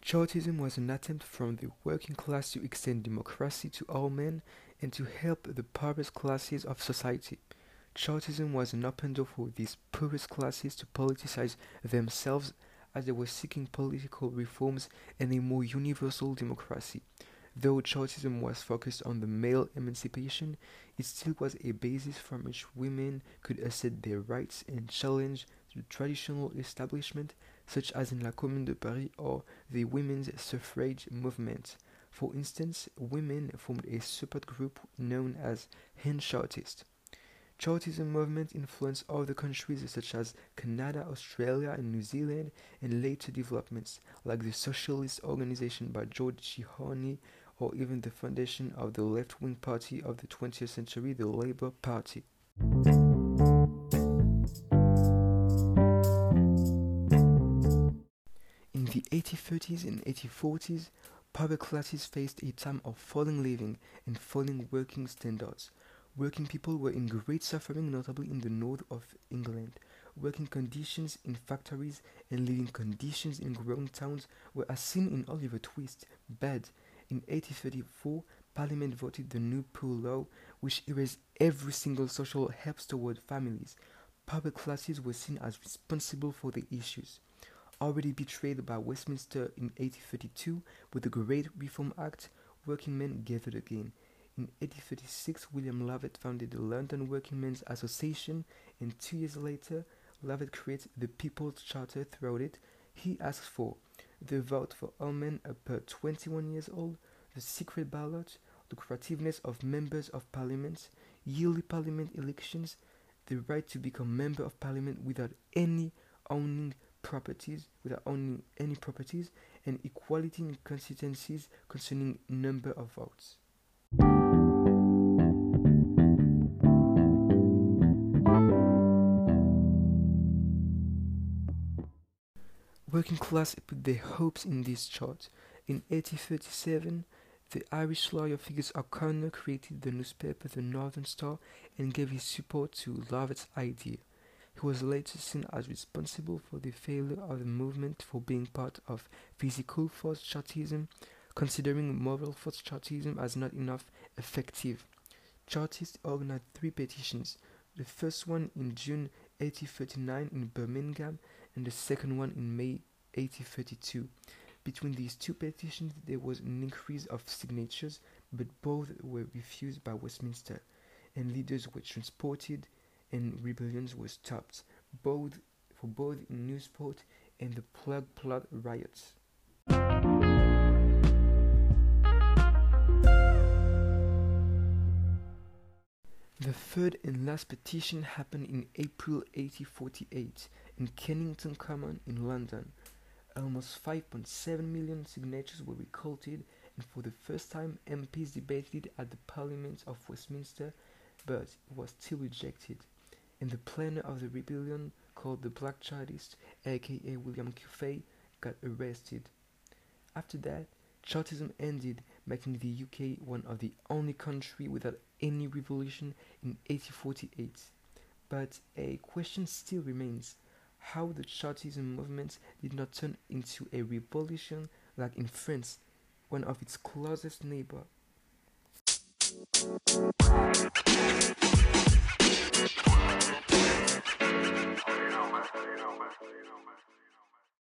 Chartism was an attempt from the working class to extend democracy to all men and to help the poorest classes of society. Chartism was an open door for these poorest classes to politicize themselves as they were seeking political reforms and a more universal democracy. Though Chartism was focused on the male emancipation, it still was a basis from which women could assert their rights and challenge the traditional establishment such as in La Commune de Paris or the women's suffrage movement. For instance, women formed a support group known as Hen Chartists. Chartism movement influenced other countries such as Canada, Australia, and New Zealand, and later developments like the Socialist Organization by George Chihony, or even the foundation of the left-wing party of the 20th century, the Labour Party. In the 1830s and 1840s, poor classes faced a time of falling living and falling working standards. Working people were in great suffering, notably in the north of England. Working conditions in factories and living conditions in growing towns were as seen in Oliver Twist, bad. In 1834, Parliament voted the new Poor Law, which erased every single social help toward families. Poor classes were seen as responsible for the issues already betrayed by Westminster in 1832 with the Great Reform Act, working men gathered again. In 1836, William Lovett founded the London Working Men's Association, and two years later, Lovett created the People's Charter. Throughout it, he asked for the vote for all men to 21 years old, the secret ballot, lucrativeness of members of parliament, yearly parliament elections, the right to become member of parliament without any owning properties without owning any properties. And equality in constituencies concerning number of votes. Working class put their hopes in this chart. In 1837, the Irish lawyer Feargus O'Connor created the newspaper The Northern Star and gave his support to Lovett's idea. He was later seen as responsible for the failure of the movement for being part of physical force Chartism, considering moral force Chartism as not enough effective. Chartists organized three petitions, the first one in June 1839 in Birmingham and the second one in May 1832. Between these two petitions, there was an increase of signatures, but both were refused by Westminster, and leaders were transported and rebellions were stopped, both for both in Newport and the Plug Plot riots. The third and last petition happened in April 1848 in Kennington Common in London. Almost 5.7 million signatures were recorded, and for the first time, MPs debated at the Parliament of Westminster, but it was still rejected and the planner of the rebellion, called the Black Chartist, aka William Cuffay, got arrested. After that, Chartism ended, making the UK one of the only country without any revolution in 1848. But a question still remains how the Chartism movement did not turn into a revolution like in France, one of its closest neighbors.